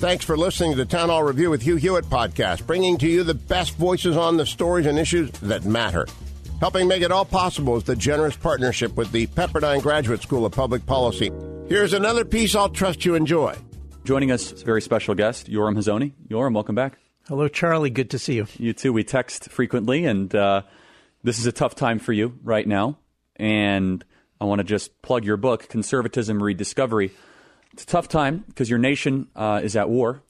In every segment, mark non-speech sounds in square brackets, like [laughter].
Thanks for listening to the Town Hall Review with Hugh Hewitt podcast, bringing to you the best voices on the stories and issues that matter. Helping make it all possible is the generous partnership with the Pepperdine Graduate School of Public Policy. Here's another piece I'll trust you enjoy. Joining us is a very special guest, Yoram Hazony. Yoram, welcome back. Hello, Charlie. Good to see you. You too. We text frequently, and uh, this is a tough time for you right now. And I want to just plug your book, Conservatism Rediscovery. It's a tough time because your nation uh, is at war,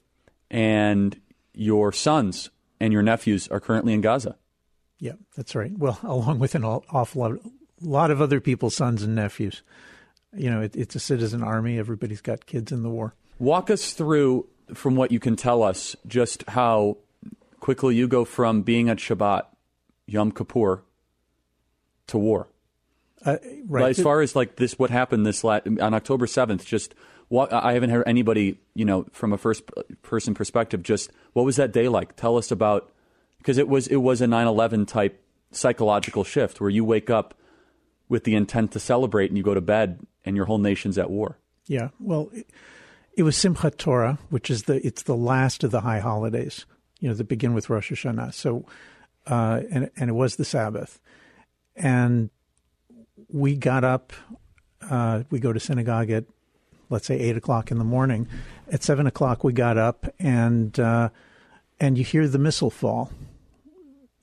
and your sons and your nephews are currently in Gaza. Yeah, that's right. Well, [laughs] along with an awful lot, lot of other people's sons and nephews. You know, it, it's a citizen army. Everybody's got kids in the war. Walk us through, from what you can tell us, just how quickly you go from being at Shabbat, Yom Kippur, to war. Uh, right. As far as like this, what happened this la- on October seventh, just what I haven't heard anybody, you know, from a first person perspective. Just what was that day like? Tell us about because it was it was a 9/11 type psychological shift where you wake up with the intent to celebrate and you go to bed and your whole nation's at war. Yeah, well, it, it was Simchat Torah, which is the it's the last of the high holidays, you know, that begin with Rosh Hashanah. So, uh, and and it was the Sabbath, and we got up. Uh, we go to synagogue at let's say eight o'clock in the morning. At seven o'clock, we got up and uh, and you hear the missile fall.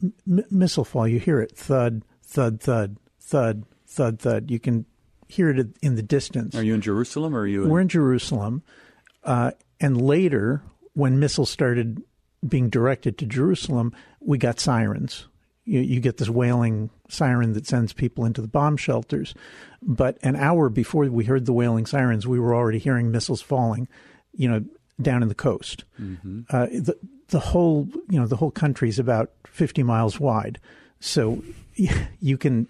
M- missile fall. You hear it thud, thud, thud, thud, thud, thud. You can hear it in the distance. Are you in Jerusalem or are you? In- We're in Jerusalem, uh, and later when missiles started being directed to Jerusalem, we got sirens you, you get this wailing siren that sends people into the bomb shelters. But an hour before we heard the wailing sirens, we were already hearing missiles falling, you know, down in the coast. Mm-hmm. Uh, the the whole you know the whole country is about fifty miles wide, so [laughs] you can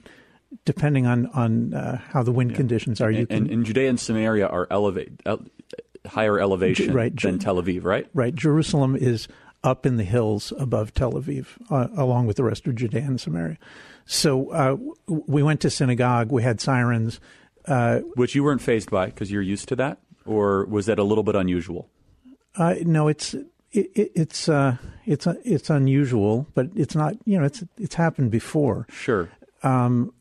depending on on uh, how the wind yeah. conditions are. You and, can, and, Judea and Samaria are elevated, higher elevation right, than Tel Aviv, right? Right. Jerusalem is up in the hills above Tel Aviv, uh, along with the rest of Judea and Samaria. So uh, we went to synagogue. We had sirens, uh, which you weren't fazed by because you're used to that, or was that a little bit unusual? Uh, no, it's it, it, it's uh, it's uh, it's unusual, but it's not. You know, it's it's happened before. Sure. Um,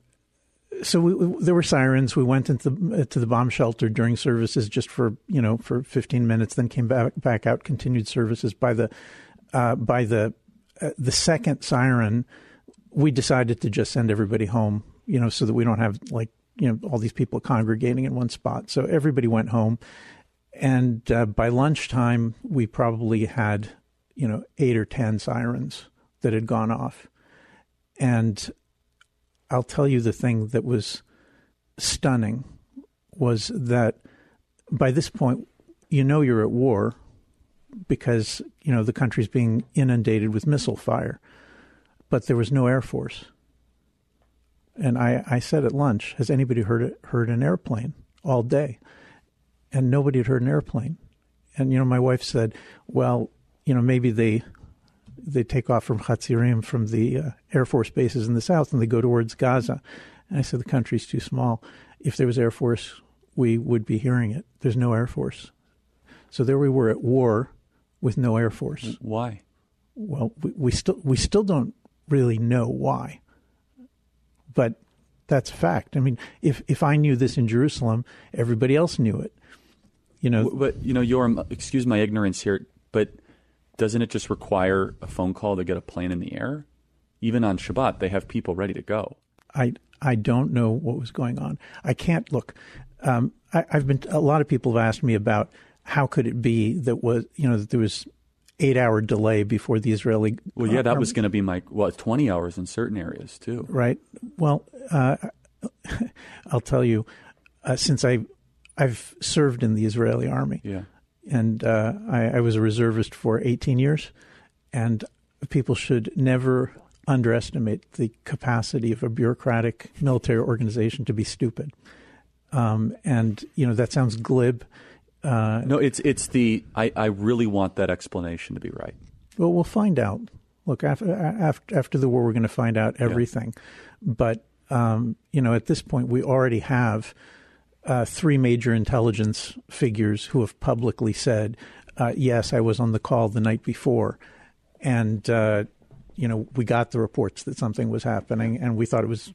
so we, we, there were sirens. We went into the, to the bomb shelter during services just for you know for 15 minutes, then came back back out, continued services. By the uh, by the uh, the second siren, we decided to just send everybody home. You know, so that we don't have like you know all these people congregating in one spot. So everybody went home, and uh, by lunchtime, we probably had you know eight or ten sirens that had gone off, and I'll tell you the thing that was stunning was that by this point, you know you're at war because you know the country's being inundated with missile fire, but there was no air force. And I, I said at lunch, "Has anybody heard heard an airplane all day?" And nobody had heard an airplane. And you know, my wife said, "Well, you know, maybe they they take off from Hatzerim from the uh, air force bases in the south and they go towards Gaza." And I said, "The country's too small. If there was air force, we would be hearing it. There's no air force." So there we were at war with no air force. Why? Well, we, we still we still don't really know why, but that's a fact. I mean, if if I knew this in Jerusalem, everybody else knew it. You know, but you know, your excuse my ignorance here, but doesn't it just require a phone call to get a plane in the air? Even on Shabbat, they have people ready to go. I I don't know what was going on. I can't look. Um, I, have been a lot of people have asked me about how could it be that was you know that there was eight hour delay before the Israeli. Well, yeah, that army. was going to be my well, twenty hours in certain areas too. Right. Well, uh, [laughs] I'll tell you, uh, since I I've served in the Israeli army. Yeah. and uh, I, I was a reservist for 18 years, and people should never underestimate the capacity of a bureaucratic military organization to be stupid. Um, and you know that sounds glib. Uh, no, it's it's the I, I really want that explanation to be right. Well, we'll find out. Look, after after, after the war, we're going to find out everything. Yeah. But um, you know, at this point, we already have uh, three major intelligence figures who have publicly said, uh, "Yes, I was on the call the night before," and uh, you know, we got the reports that something was happening, and we thought it was,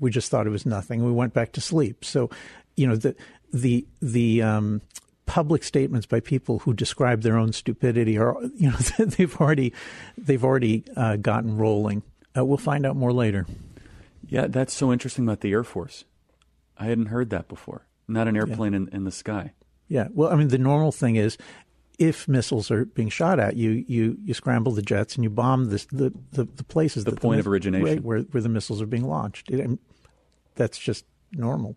we just thought it was nothing. We went back to sleep. So, you know, the the the um, public statements by people who describe their own stupidity are, [laughs] you know, [laughs] they've already they've already uh, gotten rolling. Uh, we'll find out more later. Yeah, that's so interesting about the Air Force. I hadn't heard that before. Not an airplane yeah. in, in the sky. Yeah. Well, I mean, the normal thing is if missiles are being shot at you, you, you scramble the jets and you bomb this, the, the, the places the point the, of origination where where the missiles are being launched. It, that's just normal.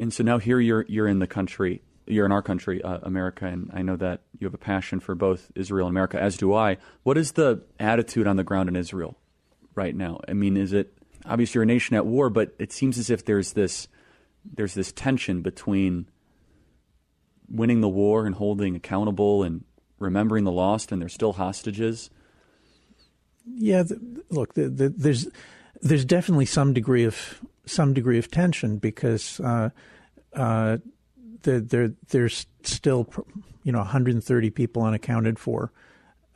and so now here you're you're in the country, you're in our country, uh, America, and I know that you have a passion for both Israel and America, as do I. What is the attitude on the ground in Israel right now? I mean, is it obviously you're a nation at war, but it seems as if there's this there's this tension between winning the war and holding accountable and remembering the lost, and there's still hostages. Yeah, the, look, the, the, there's there's definitely some degree of some degree of tension because uh, uh, there there's still you know 130 people unaccounted for.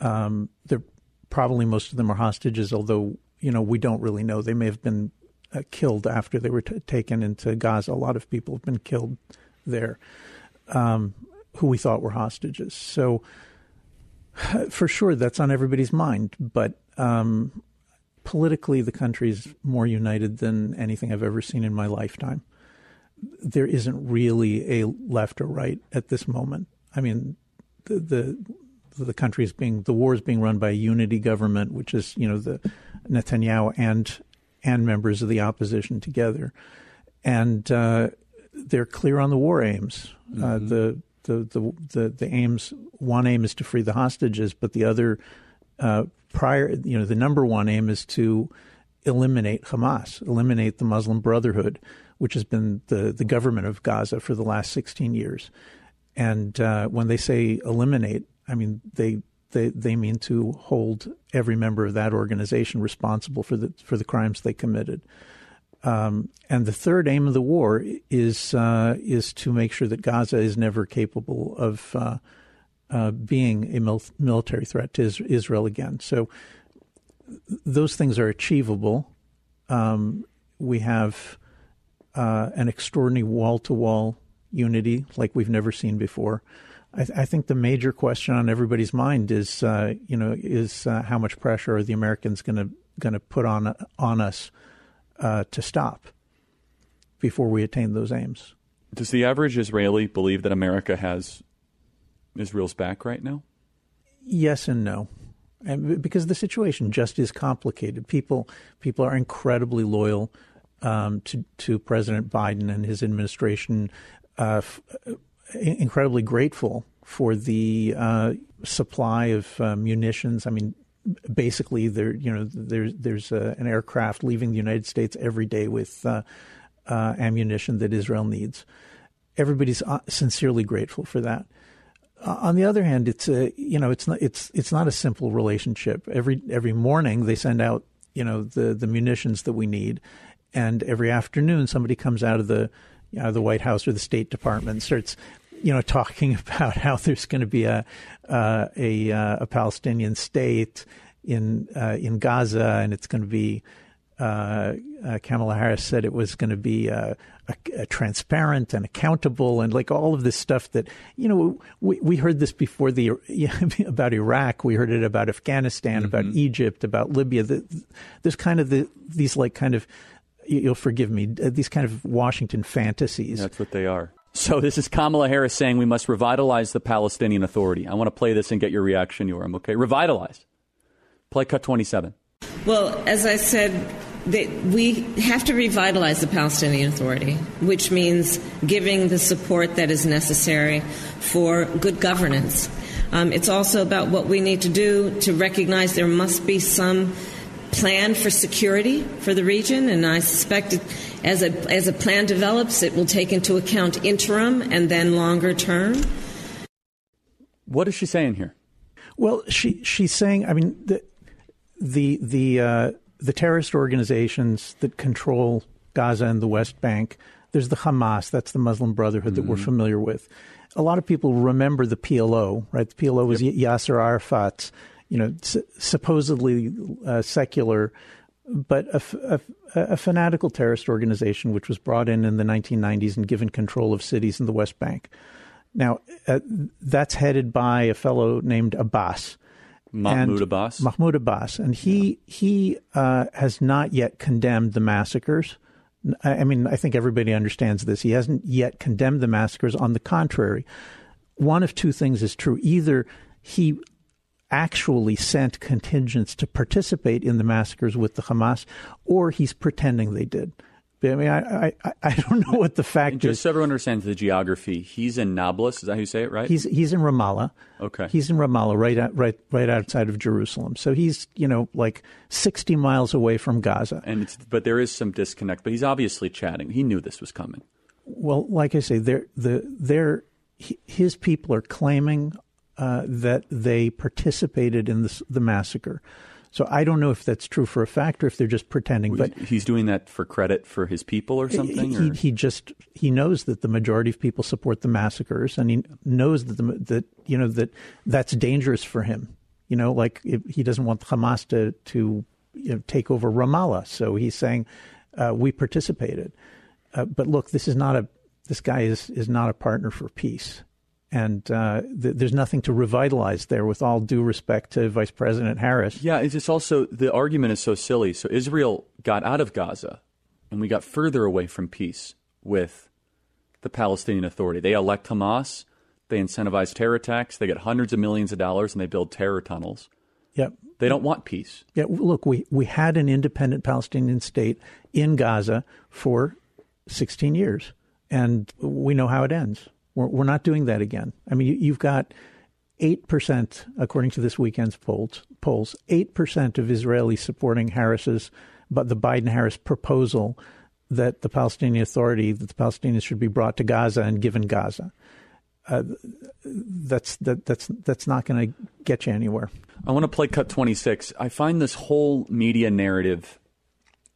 Um, they're probably most of them are hostages, although you know, we don't really know. They may have been uh, killed after they were t- taken into Gaza. A lot of people have been killed there um, who we thought were hostages. So, [sighs] for sure, that's on everybody's mind. But um, politically, the country is more united than anything I've ever seen in my lifetime. There isn't really a left or right at this moment. I mean, the, the the country is being the war is being run by a unity government, which is you know the Netanyahu and and members of the opposition together, and uh, they're clear on the war aims. Uh, mm-hmm. Uh, the, the, the the the aims one aim is to free the hostages, but the other uh, prior you know the number one aim is to eliminate Hamas, eliminate the Muslim Brotherhood, which has been the the government of Gaza for the last sixteen years. And uh, when they say eliminate, I mean, they they they mean to hold every member of that organization responsible for the for the crimes they committed. Um, and the third aim of the war is uh, is to make sure that Gaza is never capable of uh, uh, being a mil- military threat to is- Israel again. So those things are achievable. Um, we have uh, an extraordinary wall to wall unity like we've never seen before. I, th- I, think the major question on everybody's mind is, uh, you know, is uh, how much pressure are the Americans going to going to put on on us uh, to stop before we attain those aims? Does the average Israeli believe that America has Israel's back right now? Yes and no. And because the situation just is complicated. People people are incredibly loyal um, to to President Biden and his administration. Uh, f- incredibly grateful for the uh, supply of uh, munitions. I mean, basically, there you know there's there's uh, an aircraft leaving the United States every day with uh, uh, ammunition that Israel needs, everybody's uh, sincerely grateful for that. Uh, on the other hand, it's a you know it's not it's it's not a simple relationship. Every every morning they send out you know the the munitions that we need, and every afternoon somebody comes out of the out of the White House or the State Department and starts you know [laughs] talking about how there's going to be a uh, a, uh, a Palestinian state in uh, in Gaza and it's going to be uh, uh, Kamala Harris said it was going to be uh, a, a transparent and accountable, and like all of this stuff that you know we we heard this before the [laughs] about Iraq, we heard it about Afghanistan, mm-hmm. about Egypt, about Libya. The, there's kind of the these like kind of you'll forgive me uh, these kind of Washington fantasies. That's what they are. So this is Kamala Harris saying we must revitalize the Palestinian Authority. I want to play this and get your reaction, Yoram. Okay, revitalize. Play cut twenty seven. Well, as I said, we have to revitalize the Palestinian Authority, which means giving the support that is necessary for good governance. Um, it's also about what we need to do to recognize there must be some plan for security for the region, and I suspect it, as a as a plan develops, it will take into account interim and then longer term. What is she saying here? Well, she she's saying. I mean, the the the uh, the terrorist organizations that control Gaza and the West Bank. There's the Hamas, that's the Muslim Brotherhood that mm-hmm. we're familiar with. A lot of people remember the PLO, right? The PLO was yep. Yasser Arafat's, you know, s- supposedly uh, secular, but a, a, a, fanatical terrorist organization which was brought in in the 1990s and given control of cities in the West Bank. Now, uh, that's headed by a fellow named Abbas. Mahmoud Abbas. Mahmoud Abbas, and he yeah. he uh, has not yet condemned the massacres. I mean, I think everybody understands this. He hasn't yet condemned the massacres. On the contrary, one of two things is true: either he actually sent contingents to participate in the massacres with the Hamas, or he's pretending they did. I mean, I, I, I don't know what the fact and just is. so everyone understands the geography, he's in Nablus. Is that how you say it, right? He's he's in Ramallah. Okay. He's in Ramallah, right out, right right outside of Jerusalem. So he's you know like sixty miles away from Gaza. And it's, but there is some disconnect. But he's obviously chatting. He knew this was coming. Well, like I say, they're, the they're, his people are claiming uh, that they participated in this, the massacre. So I don't know if that's true for a fact or if they're just pretending. But he's doing that for credit for his people or something. He, he just he knows that the majority of people support the massacres, and he knows that the, that you know that that's dangerous for him. You know, like he doesn't want Hamas to to you know, take over Ramallah, so he's saying uh, we participated. Uh, but look, this is not a this guy is is not a partner for peace and uh, th- there's nothing to revitalize there. With all due respect to Vice President Harris. Yeah, it's just also the argument is so silly. So Israel got out of Gaza, and we got further away from peace with the Palestinian Authority. They elect Hamas. They incentivize terror attacks. They get hundreds of millions of dollars, and they build terror tunnels. Yep. They don't want peace. Yeah. Look, we we had an independent Palestinian state in Gaza for 16 years, and we know how it ends. We're, we're not doing that again. I mean, you, have got 8%, according to this weekend's polls, polls 8% of Israelis supporting Harris's, but the Biden Harris proposal that the Palestinian Authority, that the Palestinians should be brought to Gaza and given Gaza. Uh, that's that, that's that's not going to get you anywhere. I want to play cut 26. I find this whole media narrative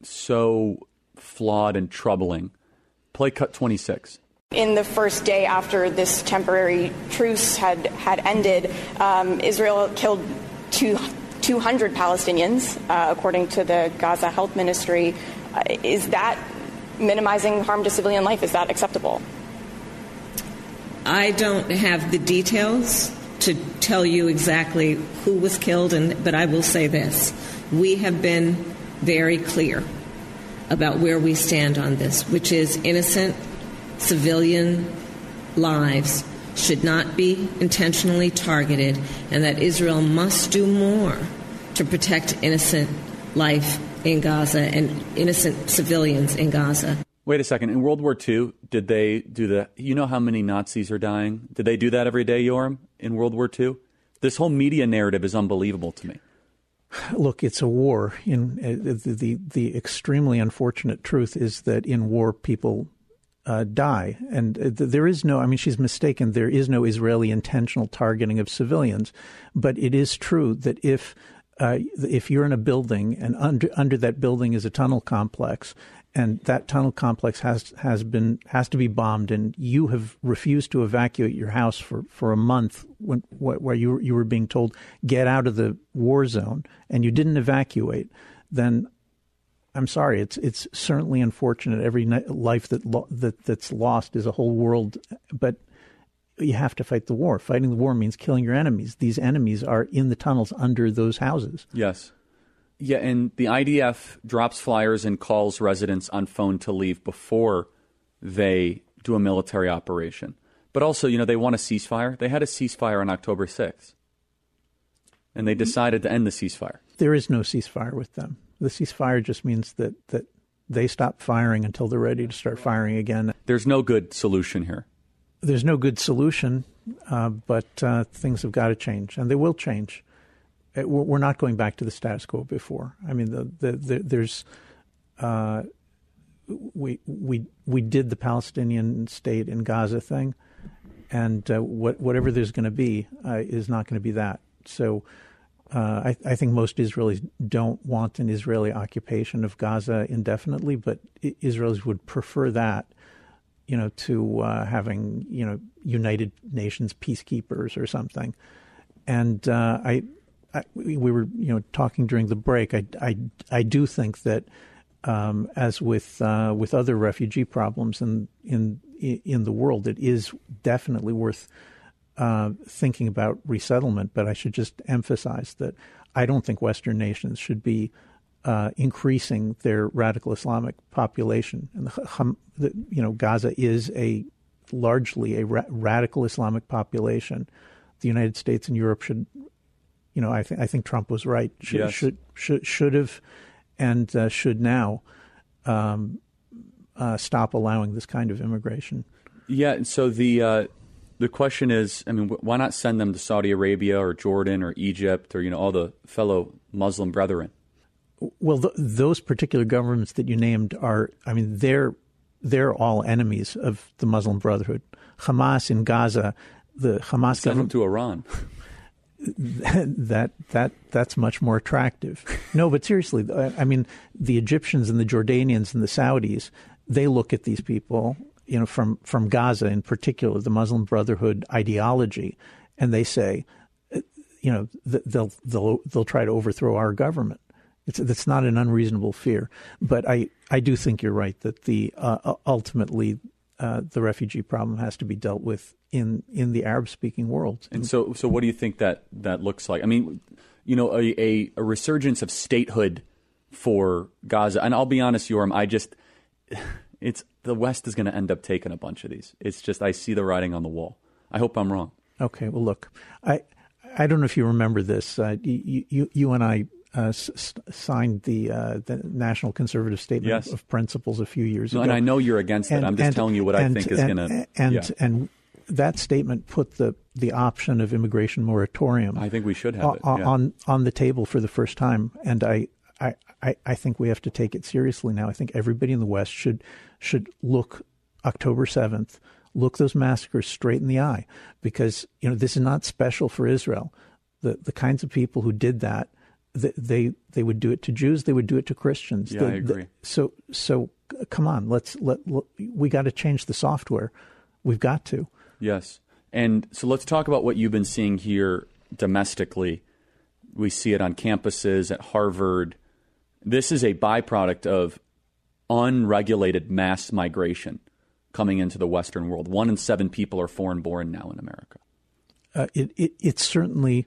so flawed and troubling. Play cut 26. In the first day after this temporary truce had, had ended, um, Israel killed two, 200 Palestinians, uh, according to the Gaza Health Ministry. Uh, is that minimizing harm to civilian life? Is that acceptable? I don't have the details to tell you exactly who was killed, and, but I will say this. We have been very clear about where we stand on this, which is innocent civilian lives should not be intentionally targeted, and that Israel must do more to protect innocent life in Gaza and innocent civilians in Gaza. Wait a second. In World War II, did they do the? You know how many Nazis are dying? Did they do that every day, Yoram? In World War II, this whole media narrative is unbelievable to me. Look, it's a war. In uh, the, the the extremely unfortunate truth is that in war, people uh, die. And th- there is no, I mean, she's mistaken. There is no Israeli intentional targeting of civilians. But it is true that if uh, if you're in a building and under under that building is a tunnel complex, and that tunnel complex has has been has to be bombed, and you have refused to evacuate your house for, for a month, when, where you you were being told get out of the war zone, and you didn't evacuate, then I'm sorry. It's it's certainly unfortunate. Every life that lo- that that's lost is a whole world, but you have to fight the war. Fighting the war means killing your enemies. These enemies are in the tunnels under those houses. Yes. Yeah, and the IDF drops flyers and calls residents on phone to leave before they do a military operation. But also, you know, they want a ceasefire. They had a ceasefire on October 6th. And they mm-hmm. decided to end the ceasefire. There is no ceasefire with them. The ceasefire just means that, that they stop firing until they're ready to start firing again. There's no good solution here. There's no good solution, uh, but uh, things have got to change, and they will change. Uh, we're not going back to the status quo before. I mean, the, the, the, there's uh, we we we did the Palestinian state in Gaza thing, and uh, what, whatever there's going to be uh, is not going to be that. So uh, I, I, think most Israelis don't want an Israeli occupation of Gaza indefinitely, but Israelis would prefer that, you know, to uh, having you know United Nations peacekeepers or something. And uh, I, I, we were you know talking during the break. I, I, I do think that um, as with uh, with other refugee problems in in in the world, it is definitely worth uh, thinking about resettlement, but I should just emphasize that I don't think Western nations should be uh, increasing their radical Islamic population. And the, the, you know, Gaza is a largely a ra- radical Islamic population. The United States and Europe should, you know, I think I think Trump was right. Should yes. should, should should have and uh, should now um, uh, stop allowing this kind of immigration. Yeah. So the uh, the question is, I mean, why not send them to Saudi Arabia or Jordan or Egypt or you know all the fellow Muslim brethren? Well, th- those particular governments that you named are, I mean, they're they're all enemies of the Muslim Brotherhood. Hamas in Gaza, the Hamas send them to Iran. [laughs] that that that's much more attractive. No, but seriously, I mean, the Egyptians and the Jordanians and the Saudis, they look at these people you know, from, from Gaza in particular, the Muslim Brotherhood ideology, and they say, uh, you know, they'll they'll they'll try to overthrow our government. It's it's not an unreasonable fear, but I I do think you're right that the uh, ultimately uh, the refugee problem has to be dealt with in in the Arab speaking world. And so so what do you think that that looks like? I mean, you know, a, a, a resurgence of statehood for Gaza, and I'll be honest, Yoram, I just [laughs] it's the West is going to end up taking a bunch of these. It's just I see the writing on the wall. I hope I'm wrong. Okay, well, look, I I don't know if you remember this. Uh, you, you you and I uh, s- signed the uh, the National Conservative Statement yes. of Principles a few years no, ago, and I know you're against and, it. I'm just and, telling you what and, I think is going to and yeah. and that statement put the the option of immigration moratorium. I think we should have it on, yeah. on on the table for the first time, and I I, I, I think we have to take it seriously now. I think everybody in the West should should look October seventh, look those massacres straight in the eye, because you know this is not special for Israel. The the kinds of people who did that, they they, they would do it to Jews, they would do it to Christians. Yeah, I agree. So so come on, let's let, let we got to change the software. We've got to. Yes, and so let's talk about what you've been seeing here domestically. We see it on campuses at Harvard. This is a byproduct of unregulated mass migration coming into the Western world. One in seven people are foreign born now in America. Uh, it, it, it's certainly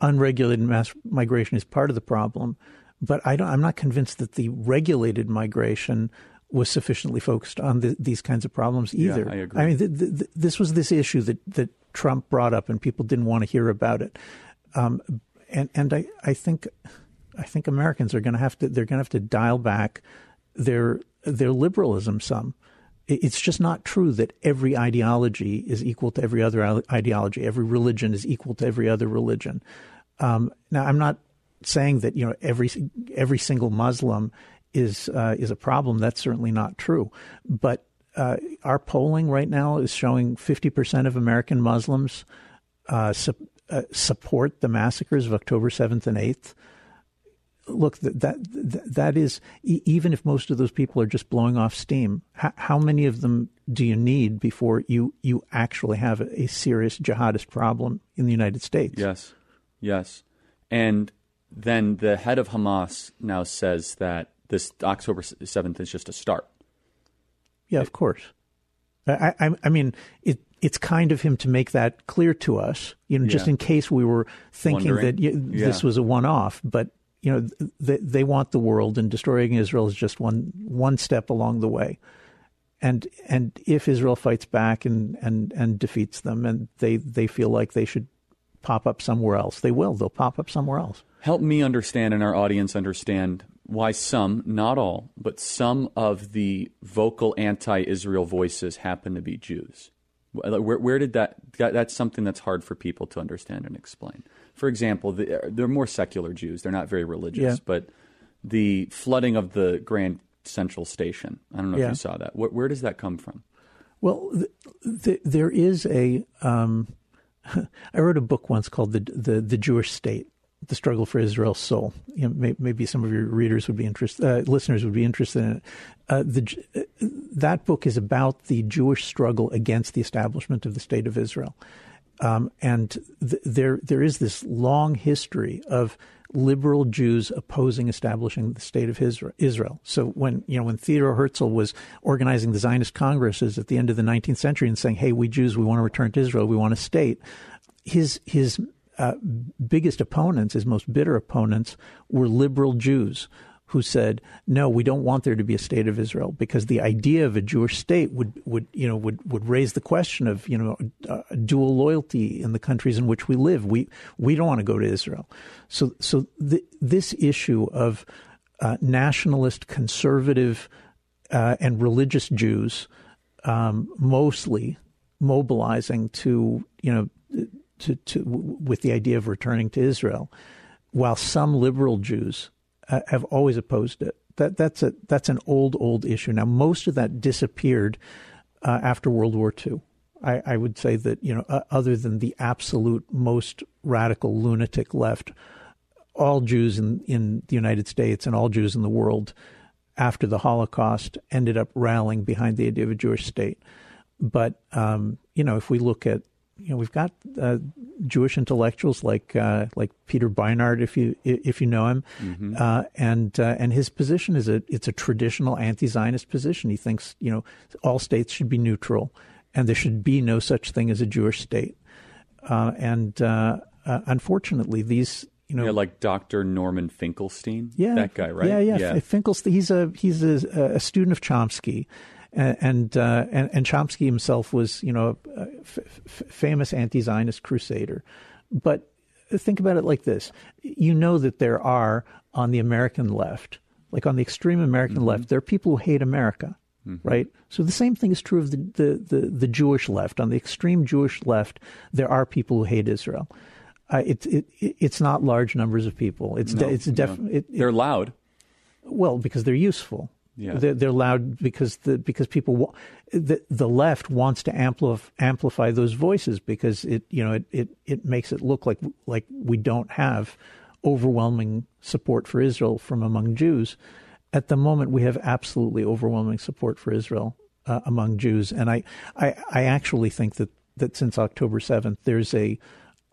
unregulated mass migration is part of the problem, but I am not convinced that the regulated migration was sufficiently focused on the, these kinds of problems either. Yeah, I agree. I mean, the, the, this was this issue that, that Trump brought up, and people didn't want to hear about it. Um, and and I, I think I think Americans are going to have to they're going to have to dial back their their liberalism some. It's just not true that every ideology is equal to every other ideology. Every religion is equal to every other religion. Um, now, I'm not saying that you know every every single Muslim is uh, is a problem. That's certainly not true. But uh, our polling right now is showing 50% of American Muslims uh, su- uh, support the massacres of October 7th and 8th. Look, that, that, that is, even if most of those people are just blowing off steam, how, how many of them do you need before you, you actually have a, serious jihadist problem in the United States? Yes, yes. And then the head of Hamas now says that this October 7th is just a start. Yeah, of course. I, I, I mean, it, it's kind of him to make that clear to us, you know, just in case we were thinking Wondering. that y- Yeah. this was a one-off. But you know, they, they want the world, and destroying Israel is just one one step along the way. And and if Israel fights back and, and, and defeats them, and they, they feel like they should pop up somewhere else, they will. They'll pop up somewhere else. Help me understand and our audience understand why some, not all, but some of the vocal anti Israel voices happen to be Jews. Where, where did that, that? That's something that's hard for people to understand and explain. For example, the, they're more secular Jews. They're not very religious, Yeah. but the flooding of the Grand Central Station, I don't know if you saw that. Where, where does that come from? Well, th- th- there is a. Um, [laughs] I wrote a book once called the, the the Jewish State: The Struggle for Israel's Soul. You know, may, maybe some of your readers would be interested, uh, listeners would be interested in it. Uh, the, uh, that book is about the Jewish struggle against the establishment of the State of Israel. Um, and th- there there is this long history of liberal Jews opposing establishing the state of Israel. So when you know when Theodor Herzl was organizing the Zionist congresses at the end of the 19th century and saying, "Hey, we Jews, we want to return to Israel. We want a state," his his uh, biggest opponents, his most bitter opponents, were liberal Jews who said, "No, we don't want there to be a state of Israel because the idea of a Jewish state would would you know would would raise the question of you know uh, dual loyalty in the countries in which we live. We we don't want to go to Israel." So so th- this issue of uh, nationalist, conservative, uh, and religious Jews um, mostly mobilizing to you know to, to with the idea of returning to Israel, while some liberal Jews uh, have always opposed it. That that's a that's an old old issue. Now most of that disappeared uh, after World War II. I, I would say that you know uh, other than the absolute most radical lunatic left, all Jews in in the United States and all Jews in the world after the Holocaust ended up rallying behind the idea of a Jewish state. But um, you know, if we look at you know, we've got uh, Jewish intellectuals like uh, like Peter Beinart, if you if you know him, uh, and uh, and his position is a it's a traditional anti-Zionist position. He thinks you know all states should be neutral, and there should be no such thing as a Jewish state. Uh, and uh, uh, unfortunately, these you know Yeah, like Dr. Norman Finkelstein. yeah, that guy, right? Yeah, yeah. F- Finkelstein. He's a he's a, a student of Chomsky, and and, uh, and and Chomsky himself was you know a f- f- famous anti-Zionist crusader. But think about it like this: you know that there are on the American left, like on the extreme American left, there are people who hate America. Right, so the same thing is true of the, the, the, the Jewish left. On the extreme Jewish left, there are people who hate Israel. Uh, it, it, it, it's not large numbers of people. It's de- it's def- no. it, They're loud. well, because they're useful. Yeah. They're, they're loud because the because people the the left wants to amplify amplify those voices because it you know it, it it makes it look like like we don't have overwhelming support for Israel from among Jews. At the moment, we have absolutely overwhelming support for Israel uh, among Jews, and I, I I actually think that that since October seventh, there's a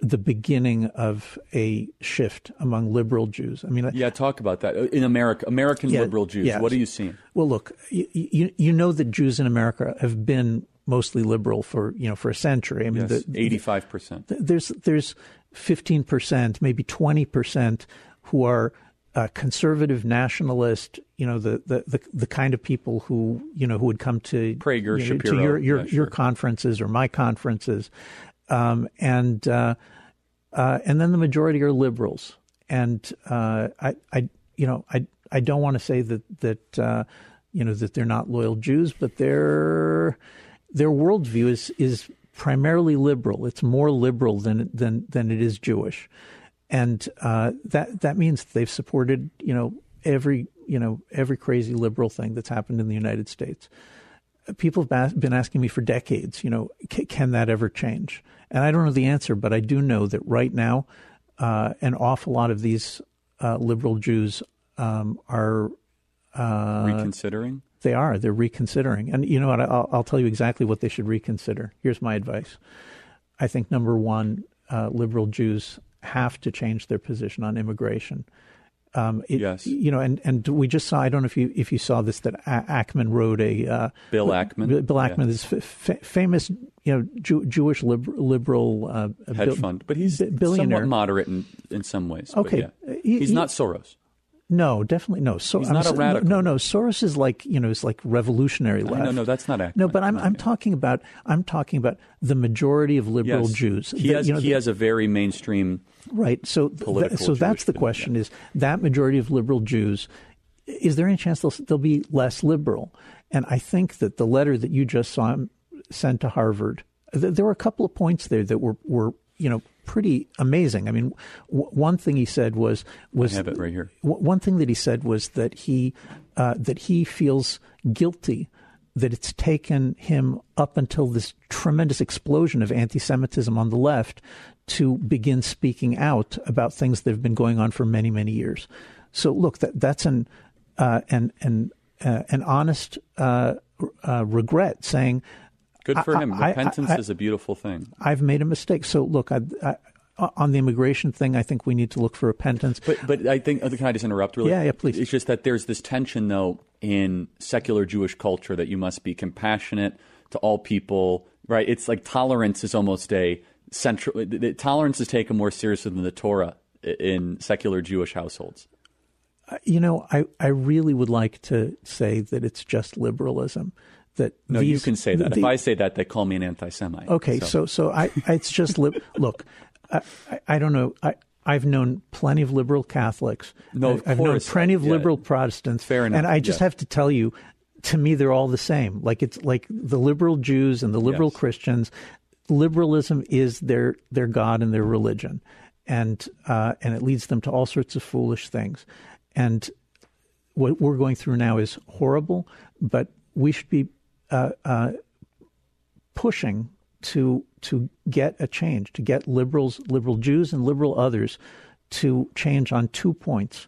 the beginning of a shift among liberal Jews. I mean, Yeah, talk about that in America. American Yeah, liberal Jews. yeah. What are you seeing? Well, look, you, you you know that Jews in America have been mostly liberal for you know for a century. I mean, Yes, eighty-five percent. the- there's there's fifteen percent, maybe twenty percent, who are uh, conservative nationalist. You know, the, the the the kind of people who you know who would come to Prager, you know, to your your, Yeah, your conferences or my conferences, um, and uh, uh, and then the majority are liberals. And uh, I, I, you know, I, I don't want to say that that uh, you know that they're not loyal Jews, but their their worldview is is primarily liberal. It's more liberal than than than it is Jewish, and uh, that that means they've supported you know every you know every crazy liberal thing that's happened in the United States. people have been asking me for decades, you know, can that ever change? And I don't know the answer, but I do know that right now, uh, an awful lot of these uh, liberal Jews um, are uh, reconsidering. They are. They're reconsidering. And you know what? I'll, I'll, tell you exactly what they should reconsider. Here's my advice. I think number one, uh, liberal Jews have to change their position on immigration. Um, it, yes. You know, and, and we just saw. I don't know if you if you saw this that Ackman wrote a uh, Bill Ackman. Bill Ackman, yeah. this f- famous you know Jew, Jewish liberal, liberal uh, hedge bil- fund, but he's billionaire. somewhat moderate in, in some ways. Okay, yeah. he, he's he, not Soros. No, definitely no. So, He's not I'm, a radical. No, no. Soros is like you know, is like revolutionary left. No, no, that's not accurate. No, but I'm I'm talking about I'm talking about the majority of liberal yes. Jews. He has you know, he the, has a very mainstream right. So th- so that's the question: yeah. is that majority of liberal Jews? Is there any chance they'll they'll be less liberal? And I think that the letter that you just saw him sent to Harvard, th- there were a couple of points there that were were you know pretty amazing. I mean, w- one thing he said was was I have it right here. W- one thing that he said was that he uh, that he feels guilty that it's taken him up until this tremendous explosion of anti-Semitism on the left to begin speaking out about things that have been going on for many many years. So look, that that's an uh, an an uh, an honest uh, uh, regret saying Good for him. I, Repentance I, I, is a beautiful thing. I've made a mistake. So look, Uh, on the immigration thing, I think we need to look for repentance. But but I think uh, can I just interrupt really? Yeah, yeah, please. It's just that there's this tension though in secular Jewish culture that you must be compassionate to all people, right? It's like tolerance is almost a central. Tolerance is taken more seriously than the Torah in secular Jewish households. Uh, you know, I, I really would like to say that it's just liberalism that no, these, you can say that. The, if I say that, they call me an anti-Semite. Okay, so so, so I, it's just li- [laughs] look. I, I, don't know. I, I've known plenty of liberal Catholics. No, I've known plenty of yeah. liberal Protestants. Fair enough. And I just have to tell you, to me, they're all the same. Like it's like the liberal Jews and the liberal yes. Christians. Liberalism is their their God and their religion, and uh, and it leads them to all sorts of foolish things. And what we're going through now is horrible, but we should be uh, uh, pushing to to get a change, to get liberals, liberal Jews, and liberal others to change on two points.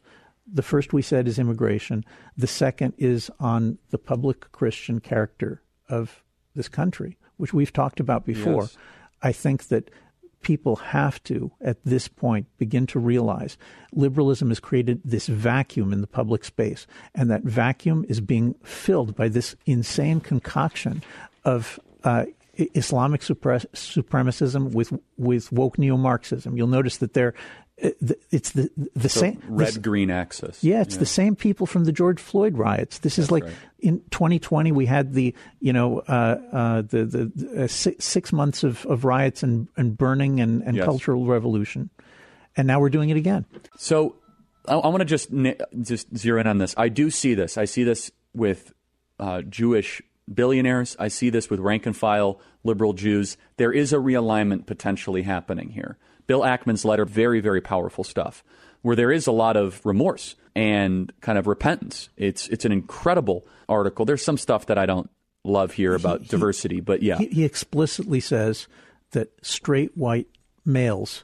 The first we said is immigration. The second is on the public Christian character of this country, which we've talked about before. Yes. I think that people have to, at this point, begin to realize liberalism has created this vacuum in the public space, and that vacuum is being filled by this insane concoction of uh, Islamic supremacism with with woke neo Marxism. You'll notice that they're uh, it's the the so same red green axis. Yeah, it's yeah. the same people from the George Floyd riots. This is like right. in 2020 we had the you know uh, uh, the the uh, six, six, months of, of riots and, and burning and, and yes. cultural revolution, and now we're doing it again. So I, I want to just just zero in on this. I do see this. I see this with uh, Jewish billionaires. I see this with rank and file liberal Jews. There is a realignment potentially happening here. Bill Ackman's letter, very, very powerful stuff, where there is a lot of remorse and kind of repentance. It's it's an incredible article. There's some stuff that I don't love here about he, diversity, but yeah. He, he explicitly says that straight white males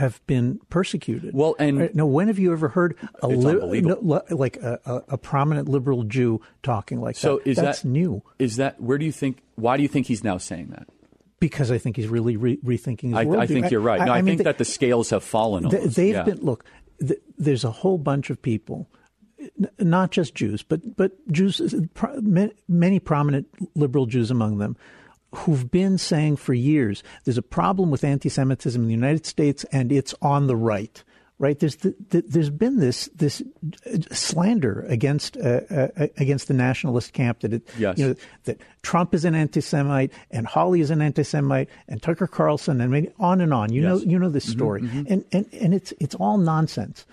have been persecuted. Well, and now, when have you ever heard a li- no, like a, a, a, prominent liberal Jew talking like that? so that? Is That's that new? Is that where do you think? Why do you think he's now saying that? because I think he's really re- rethinking his I, worldview. I think you're right. No, I, I, I think that the scales have fallen. They, they've yeah. been look. Th- there's a whole bunch of people, not just Jews, but but Jews, many prominent liberal Jews among them, who've been saying for years there's a problem with anti-Semitism in the United States, and it's on the right right? There's the, the, there's been this this slander against uh, uh, against the nationalist camp that it, yes. you know that Trump is an anti-Semite and Hawley is an anti-Semite and Tucker Carlson and on and on. You yes. know you know this mm-hmm, story, mm-hmm, mm-hmm. and and and it's it's all nonsense.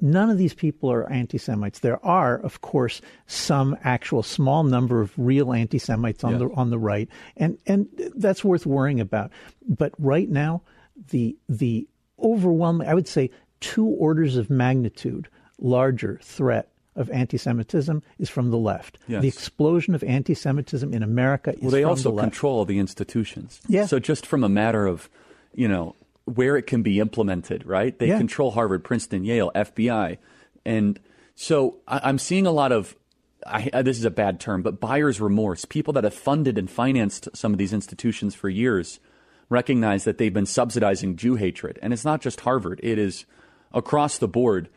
None of these people are anti-Semites. There are, of course, some actual small number of real anti-Semites on the on the right, and and that's worth worrying about. But right now, the the overwhelming, I would say, two orders of magnitude larger threat of anti-Semitism is from the left. Yes. The explosion of anti-Semitism in America is well, they from also the left. They also control the institutions. Yeah. So just from a matter of, you know, where it can be implemented, right? They Yeah. control Harvard, Princeton, Yale, FBI, and so I, I'm seeing a lot of. I, I- this is a bad term, but buyer's remorse. People that have funded and financed some of these institutions for years recognize that they've been subsidizing Jew hatred, and it's not just Harvard; it is across the board.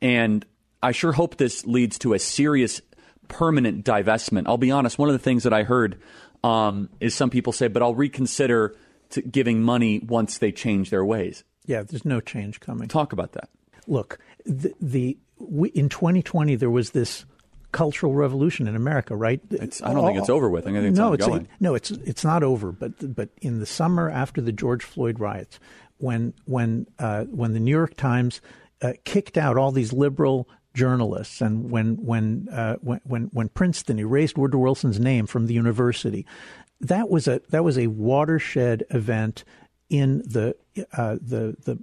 And I sure hope this leads to a serious, permanent divestment. I'll be honest. One of the things that I heard um, is some people say, "But I'll reconsider to giving money once they change their ways." Yeah, there's no change coming. Talk about that. Look, the, the we, in 2020 there was this cultural revolution in America, right? It's, I don't think it's over with. I think it's no, ongoing. it's no, it's it's not over. But but in the summer after the George Floyd riots, when when uh, when the New York Times uh, kicked out all these liberal journalists, and when when uh, when when when Princeton erased Woodrow Wilson's name from the university, that was a that was a watershed event in the uh, the the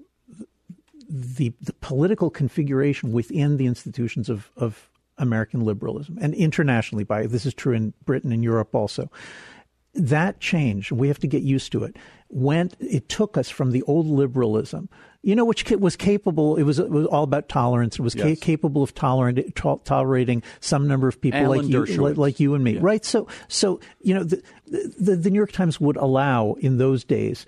the, the political configuration within the institutions of, of American liberalism and internationally by this is true in Britain and Europe also. That changed, and we have to get used to it. When it took us from the old liberalism, you know, which was capable. It was it was all about tolerance. It was ca- capable of tolerant, to- tolerating some number of people Alan like you, like, like you and me, Yeah. right? So, so you know, the, the the New York Times would allow in those days.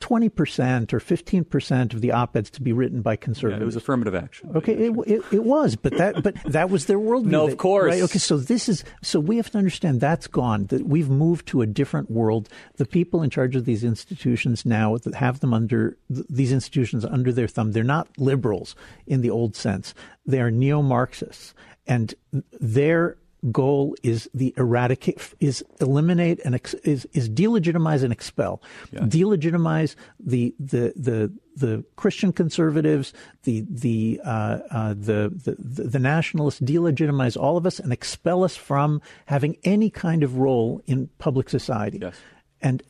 20% or 15% of the op-eds to be written by Yeah, conservatives. it was affirmative action. Okay, it, it, it was, but that but that was their worldview. No, of that- course. Right? Okay, so this is so we have to understand that's gone. That we've moved to a different world. The people in charge of these institutions now that have them under th- these institutions under their thumb, they're not liberals in the old sense. They are neo-Marxists, and their goal is the eradicate is eliminate and ex, is is delegitimize and expel. Delegitimize the the the the Christian conservatives the the uh, uh, the, the the nationalists delegitimize all of us and expel us from having any kind of role in public society. Yes. And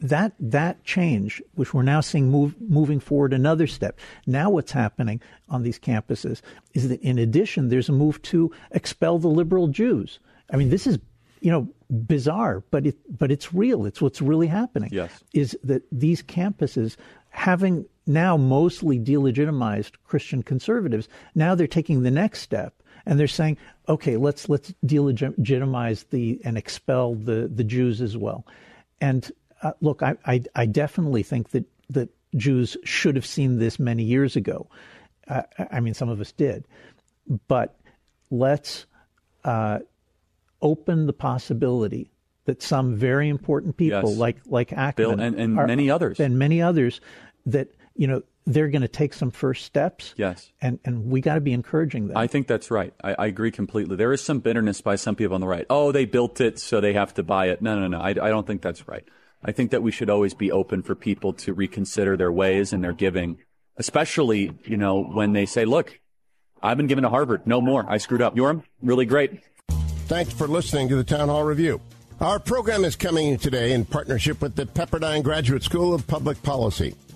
that that change, which we're now seeing move, moving forward another step. Now, what's happening on these campuses is that, in addition, there's a move to expel the liberal Jews. I mean, this is you know bizarre, but it but it's real. It's what's really happening. Yes. is that these campuses having now mostly delegitimized Christian conservatives, now they're taking the next step and they're saying, okay, let's let's delegitimize the and expel the the Jews as well. And uh, look, I, I I definitely think that that Jews should have seen this many years ago. Uh, I mean, some of us did, but let's uh, open the possibility that some very important people, Yes. like like Ackman, Bill and- and are- many others. and many others, that you know they're going to take some first steps. Yes. and and we got to be encouraging them. I think that's right. I, I agree completely. There is some bitterness by some people on the right. Oh, they built it, so they have to buy it. No, no, no. I, I don't think that's right. I think that we should always be open for people to reconsider their ways and their giving, especially, you know, when they say, look, I've been given to Harvard. No more. I screwed up. Yoram, really great. Thanks for listening to the Town Hall Review. Our program is coming today in partnership with the Pepperdine Graduate School of Public Policy.